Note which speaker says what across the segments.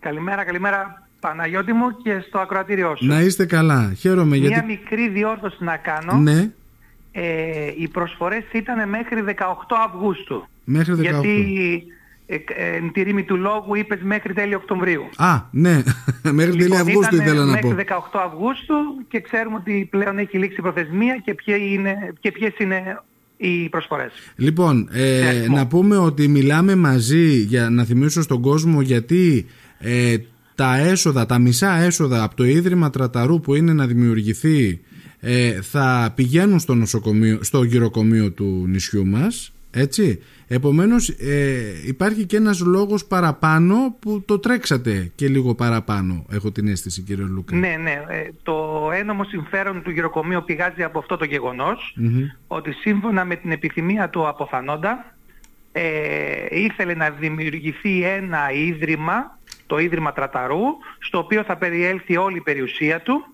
Speaker 1: Καλημέρα, καλημέρα Παναγιώτη μου και στο ακροατήριό σου.
Speaker 2: Να είστε καλά. Χαίρομαι
Speaker 1: Μια
Speaker 2: γιατί...
Speaker 1: μικρή διόρθωση να κάνω.
Speaker 2: Ναι,
Speaker 1: Ε, οι προσφορές ήταν μέχρι 18 Αυγούστου.
Speaker 2: μέχρι 18.
Speaker 1: Γιατί ε, ε, εν τη ρήμη του λόγου είπες μέχρι τέλη Οκτωβρίου.
Speaker 2: Α, ναι. μέχρι τέλη Αυγούστου
Speaker 1: ήταν
Speaker 2: ήθελα να πω.
Speaker 1: μέχρι 18 Αυγούστου και ξέρουμε ότι πλέον έχει λήξει η προθεσμία και, ποιε είναι, και ποιες είναι οι προσφορές.
Speaker 2: Λοιπόν, ε,
Speaker 1: Σε αριθμό.
Speaker 2: να πούμε ότι μιλάμε μαζί για να θυμίσω στον κόσμο γιατί ε, τα έσοδα, τα μισά έσοδα από το Ίδρυμα Τραταρού που είναι να δημιουργηθεί ε, θα πηγαίνουν στο, νοσοκομείο, στο γυροκομείο του νησιού μας. Έτσι. Επομένως ε, υπάρχει και ένας λόγος παραπάνω που το τρέξατε και λίγο παραπάνω έχω την αίσθηση κύριε Λούκα.
Speaker 1: Ναι, ναι. ε, Το ένομο συμφέρον του γυροκομείου πηγάζει από αυτό το γεγονός
Speaker 2: Μμμ.
Speaker 1: ότι σύμφωνα με την επιθυμία του αποθανόντα ε, ήθελε να δημιουργηθεί ένα ίδρυμα, το Ίδρυμα Τραταρού, στο οποίο θα περιέλθει όλη η περιουσία του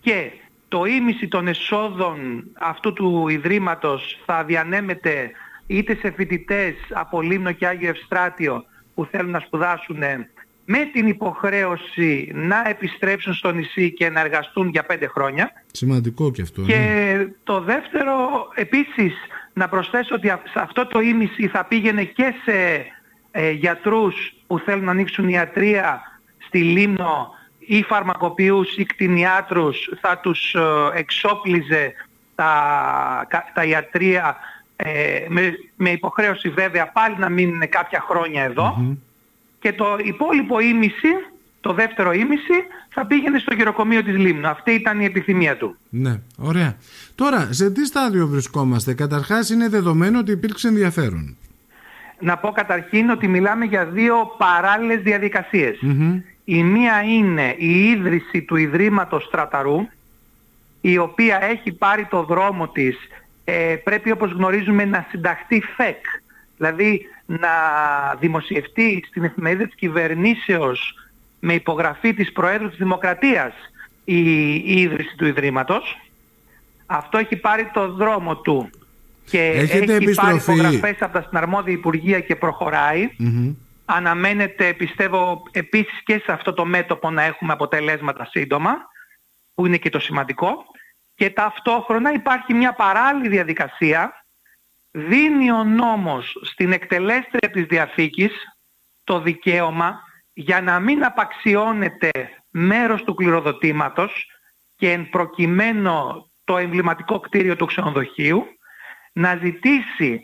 Speaker 1: και το ίμιση των εσόδων αυτού του Ιδρύματος θα διανέμεται είτε σε φοιτητές από Λίμνο και Άγιο Ευστράτιο που θέλουν να σπουδάσουν με την υποχρέωση να επιστρέψουν στο νησί και να εργαστούν για πέντε χρόνια.
Speaker 2: Σημαντικό και αυτό. ναι.
Speaker 1: Και το δεύτερο, επίσης, να προσθέσω ότι α- σε αυτό το ίμιση θα πήγαινε και σε ε, γιατρούς που θέλουν να ανοίξουν ιατρία στη Λίμνο ή φαρμακοποιούς ή κτηνιάτρους, θα τους ε, εξόπλιζε τα, κα- τα ιατρία ε, με, με υποχρέωση βέβαια πάλι να μείνουν κάποια χρόνια εδώ
Speaker 2: Μμμ.
Speaker 1: και το υπόλοιπο ίμιση, το δεύτερο ίμιση, θα πήγαινε στο γυροκομείο της Λίμνου. Αυτή ήταν η επιθυμία του.
Speaker 2: Ναι, ωραία. Τώρα, σε τι στάδιο βρισκόμαστε; Καταρχάς είναι δεδομένο ότι υπήρξε ενδιαφέρον.
Speaker 1: Να πω καταρχήν ότι μιλάμε για δύο παράλληλες διαδικασίες.
Speaker 2: Μμμ.
Speaker 1: Η μία είναι η ίδρυση του Ιδρύματος Στραταρού, η οποία έχει πάρει το δρόμο της, ε, πρέπει όπως γνωρίζουμε να συνταχθεί ΦΕΚ, δηλαδή να δημοσιευτεί στην εφημερίδα της κυβερνήσεως με υπογραφή της Προέδρου της Δημοκρατίας η, η ίδρυση του Ιδρύματος. Αυτό έχει πάρει το δρόμο του και
Speaker 2: Έχετε
Speaker 1: έχει
Speaker 2: επιστροφή.
Speaker 1: πάρει υπογραφές από τα συναρμόδια Υπουργεία και προχωράει.
Speaker 2: Μμμ.
Speaker 1: Αναμένεται, πιστεύω, επίσης και σε αυτό το μέτωπο να έχουμε αποτελέσματα σύντομα, που είναι και το σημαντικό. Και ταυτόχρονα υπάρχει μια παράλληλη διαδικασία. Δίνει ο νόμος στην εκτελέστρια της Διαθήκης το δικαίωμα για να μην απαξιώνεται μέρος του κληροδοτήματος και εν προκειμένου το εμβληματικό κτίριο του ξενοδοχείου να ζητήσει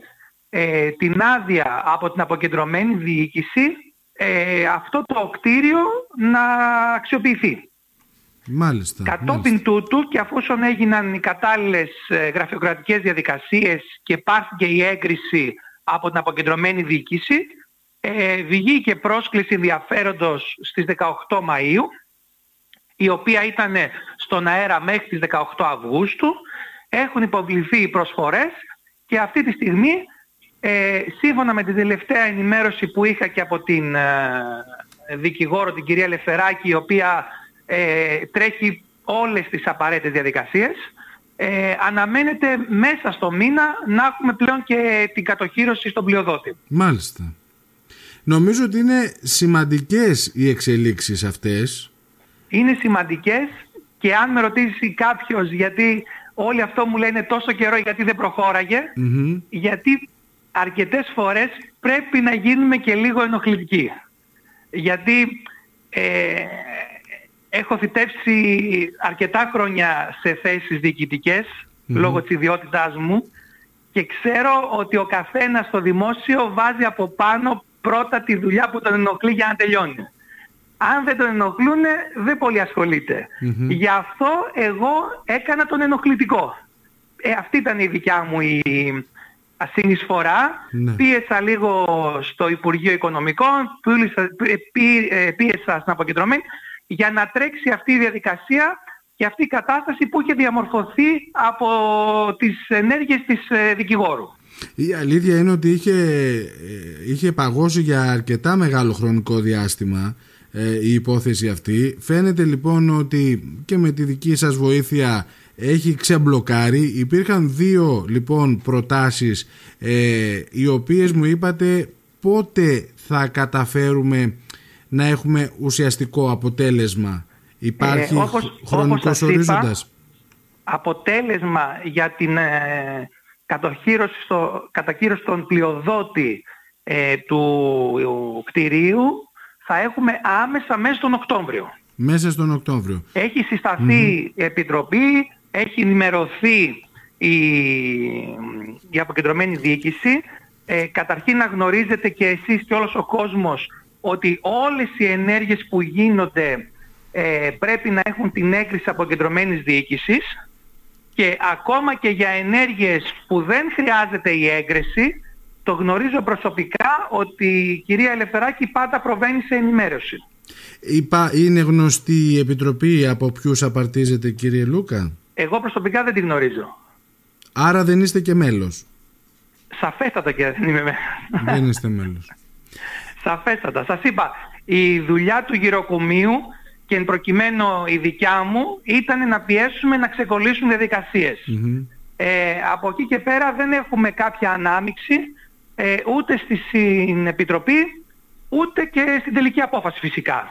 Speaker 1: ε, την άδεια από την αποκεντρωμένη διοίκηση ε, αυτό το κτίριο να αξιοποιηθεί.
Speaker 2: Μάλιστα.
Speaker 1: Κατόπιν
Speaker 2: μάλιστα.
Speaker 1: τούτου και αφόσον έγιναν οι κατάλληλες ε, γραφειοκρατικές διαδικασίες και πάρθηκε η έγκριση από την αποκεντρωμένη διοίκηση, ε, βγήκε πρόσκληση ενδιαφέροντος στις 18 Μαΐου, η οποία ήταν στον αέρα μέχρι τις 18 Αυγούστου. Έχουν υποβληθεί οι προσφορές και αυτή τη στιγμή, ε, σύμφωνα με την τελευταία ενημέρωση που είχα και από την ε, δικηγόρο, την κυρία Λεφεράκη, η οποία ε, τρέχει όλες τις απαραίτητες διαδικασίες, ε, αναμένεται μέσα στο μήνα να έχουμε πλέον και την κατοχήρωση στον πλειοδότη.
Speaker 2: Μάλιστα. Νομίζω ότι είναι σημαντικές οι εξελίξεις αυτές.
Speaker 1: είναι σημαντικές και αν με ρωτήσει κάποιος γιατί όλο αυτό μου λένε τόσο καιρό γιατί δεν προχώραγε,
Speaker 2: Μμμ.
Speaker 1: γιατί αρκετές φορές πρέπει να γίνουμε και λίγο ενοχλητικοί. Γιατί ε, έχω θητεύσει αρκετά χρόνια σε θέσεις διοικητικές λόγω της ιδιότητάς μου και ξέρω ότι ο καθένας στο δημόσιο βάζει από πάνω πρώτα τη δουλειά που τον ενοχλεί για να τελειώνει. Αν δεν τον ενοχλούν δεν πολύ ασχολείται.
Speaker 2: Μμμ.
Speaker 1: Γι' αυτό εγώ έκανα τον ενοχλητικό. Ε, αυτή ήταν η δικιά μου η ασυνεισφορά.
Speaker 2: Ναι.
Speaker 1: Πίεσα λίγο στο Υπουργείο Οικονομικών, πούλησα- πί- πί- ε, πίεσα στην αποκεντρωμένη για να τρέξει αυτή η διαδικασία και αυτή η κατάσταση που είχε διαμορφωθεί από τις ενέργειες της ε, δικηγόρου.
Speaker 2: Η αλήθεια είναι ότι είχε, ε, είχε παγώσει για αρκετά μεγάλο χρονικό διάστημα ε, η υπόθεση αυτή. Φαίνεται λοιπόν ότι και με τη δική σας βοήθεια έχει ξεμπλοκάρει. Υπήρχαν δύο λοιπόν προτάσεις ε, οι οποίες μου είπατε πότε θα καταφέρουμε να έχουμε ουσιαστικό αποτέλεσμα. Υπάρχει
Speaker 1: Ε, όπως-
Speaker 2: χρονικός
Speaker 1: όπως σας είπα,
Speaker 2: ορίζοντας;
Speaker 1: αποτέλεσμα για την ε, κατοχύρωση στο, κατακύρωση των πλειοδότη ε, του κτηρίου θα έχουμε άμεσα μέσα τον Οκτώβριο.
Speaker 2: Μέσα στον Οκτώβριο.
Speaker 1: Έχει συσταθεί επιτροπή, έχει ενημερωθεί η, η αποκεντρωμένη διοίκηση. Ε, καταρχήν να γνωρίζετε και εσείς και όλος ο κόσμος ότι όλες οι ενέργειες που γίνονται ε, πρέπει να έχουν την έγκριση αποκεντρωμένης διοίκησης και ακόμα και για ενέργειες που δεν χρειάζεται η έγκριση το γνωρίζω προσωπικά ότι η κυρία Ελευθεράκη πάντα προβαίνει σε ενημέρωση.
Speaker 2: Υπά- Είναι γνωστή η Επιτροπή από ποιους απαρτίζεται κύριε Λούκα;
Speaker 1: Εγώ προσωπικά δεν τη γνωρίζω.
Speaker 2: Άρα δεν είστε και μέλος.
Speaker 1: Σαφέστατα και δεν είμαι με-
Speaker 2: δεν είστε μέλος.
Speaker 1: Σαφέστατα. Σας είπα, η δουλειά του γυροκομείου και εν προκειμένου η δικιά μου ήταν να πιέσουμε να ξεκολλήσουν διαδικασίες.
Speaker 2: Μμμ.
Speaker 1: Ε, από εκεί και πέρα δεν έχουμε κάποια ανάμιξη ε, ούτε στη στην Επιτροπή ούτε και στην τελική απόφαση φυσικά.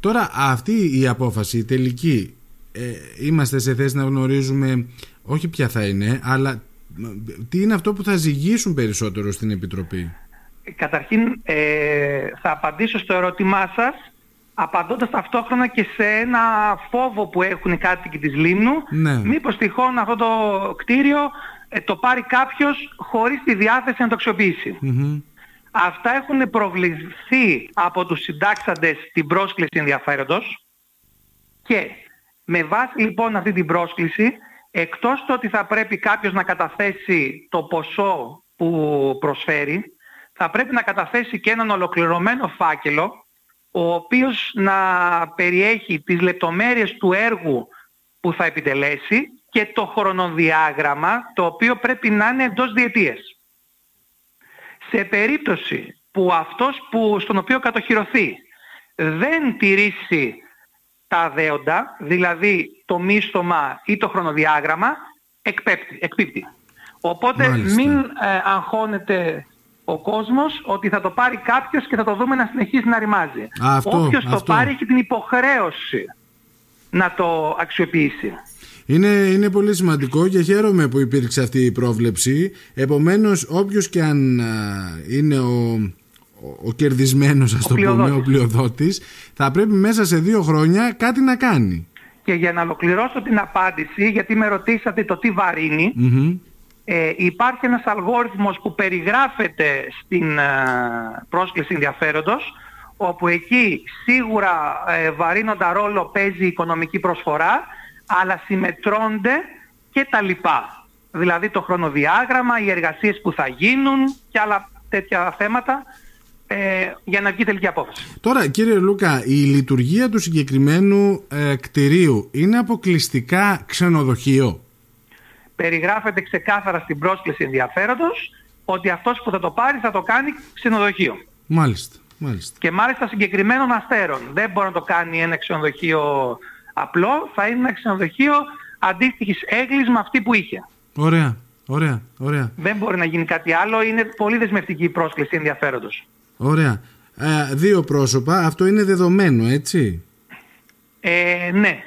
Speaker 2: Τώρα αυτή η απόφαση, η τελική, ε, είμαστε σε θέση να γνωρίζουμε όχι ποια θα είναι, αλλά μ, τι είναι αυτό που θα ζυγίσουν περισσότερο στην Επιτροπή;
Speaker 1: Καταρχήν ε, θα απαντήσω στο ερώτημά σας απαντώντας ταυτόχρονα και σε ένα φόβο που έχουν οι κάτοικοι της Λίμνου
Speaker 2: Ναι.
Speaker 1: μήπως τυχόν αυτό το κτίριο ε, το πάρει κάποιος χωρίς τη διάθεση να το αξιοποιήσει.
Speaker 2: Μμμ.
Speaker 1: Αυτά έχουν προβληθεί από τους συντάξαντες την πρόσκληση ενδιαφέροντος και με βάση λοιπόν αυτή την πρόσκληση εκτός το ότι θα πρέπει κάποιος να καταθέσει το ποσό που προσφέρει θα πρέπει να καταθέσει και έναν ολοκληρωμένο φάκελο ο οποίος να περιέχει τις λεπτομέρειες του έργου που θα επιτελέσει και το χρονοδιάγραμμα το οποίο πρέπει να είναι εντός διετίες. Σε περίπτωση που αυτός που, στον οποίο κατοχυρωθεί δεν τηρήσει τα δέοντα, δηλαδή το μίστομα ή το χρονοδιάγραμμα, εκπέπτει, εκπίπτει. Οπότε
Speaker 2: Μάλιστα.
Speaker 1: μην ε, αγχώνεται ο κόσμος ότι θα το πάρει κάποιος και θα το δούμε να συνεχίζει να ρημάζει.
Speaker 2: Α, αυτό,
Speaker 1: Όποιος το
Speaker 2: αυτό.
Speaker 1: πάρει έχει την υποχρέωση να το αξιοποιήσει.
Speaker 2: Είναι, είναι πολύ σημαντικό και χαίρομαι που υπήρξε αυτή η πρόβλεψη. Επομένως, όποιος και αν α, είναι ο, ο, ο κερδισμένος, ας
Speaker 1: Ο
Speaker 2: το πούμε,
Speaker 1: πλειοδότης.
Speaker 2: ο πλειοδότης, θα πρέπει μέσα σε δύο χρόνια κάτι να κάνει.
Speaker 1: Και για να ολοκληρώσω την απάντηση, γιατί με ρωτήσατε το τι βαρύνει,
Speaker 2: Μμμ.
Speaker 1: ε, υπάρχει ένας αλγόριθμος που περιγράφεται στην ε, πρόσκληση ενδιαφέροντος, όπου εκεί σίγουρα ε, βαρύνοντα ρόλο παίζει η οικονομική προσφορά, αλλά συμμετρώνται και τα λοιπά. Δηλαδή το χρονοδιάγραμμα, οι εργασίες που θα γίνουν και άλλα τέτοια θέματα ε, για να βγει τελική απόφαση.
Speaker 2: Τώρα, κύριε Λούκα, η λειτουργία του συγκεκριμένου ε, κτηρίου είναι αποκλειστικά ξενοδοχείο;
Speaker 1: περιγράφεται ξεκάθαρα στην πρόσκληση ενδιαφέροντος ότι αυτός που θα το πάρει θα το κάνει ξενοδοχείο.
Speaker 2: Μάλιστα, μάλιστα.
Speaker 1: Και μάλιστα συγκεκριμένων αστέρων. Δεν μπορεί να το κάνει ένα ξενοδοχείο απλό, θα είναι ένα ξενοδοχείο αντίστοιχης αίγλης με αυτή που είχε.
Speaker 2: Ωραία, ωραία, ωραία.
Speaker 1: Δεν μπορεί να γίνει κάτι άλλο, είναι πολύ δεσμευτική η πρόσκληση ενδιαφέροντος.
Speaker 2: Ωραία. Ε, δύο πρόσωπα, αυτό είναι δεδομένο, έτσι;
Speaker 1: Ε, ναι.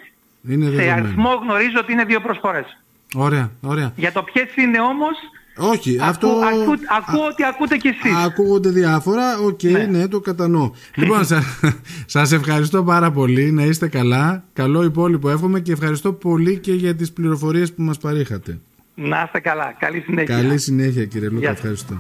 Speaker 2: Είναι
Speaker 1: Σε
Speaker 2: δεδομένο.
Speaker 1: αριθμό γνωρίζω ότι είναι δύο προσφορές.
Speaker 2: Ωραία, ωραία.
Speaker 1: Για το ποιες είναι όμως,
Speaker 2: Όχι,
Speaker 1: ακού,
Speaker 2: αυτό.
Speaker 1: ακού, ακούω ό,τι ακούτε κι εσείς.
Speaker 2: Ακούγονται διάφορα, οκ, ναι.
Speaker 1: Ναι.
Speaker 2: το κατανοώ. λοιπόν, σα, σας ευχαριστώ πάρα πολύ, να είστε καλά, καλό υπόλοιπο εύχομαι και ευχαριστώ πολύ και για τις πληροφορίες που μας παρήχατε.
Speaker 1: Να είστε καλά. Καλή συνέχεια.
Speaker 2: Καλή συνέχεια κύριε Λούκα,
Speaker 1: Γεια σας.
Speaker 2: ευχαριστώ.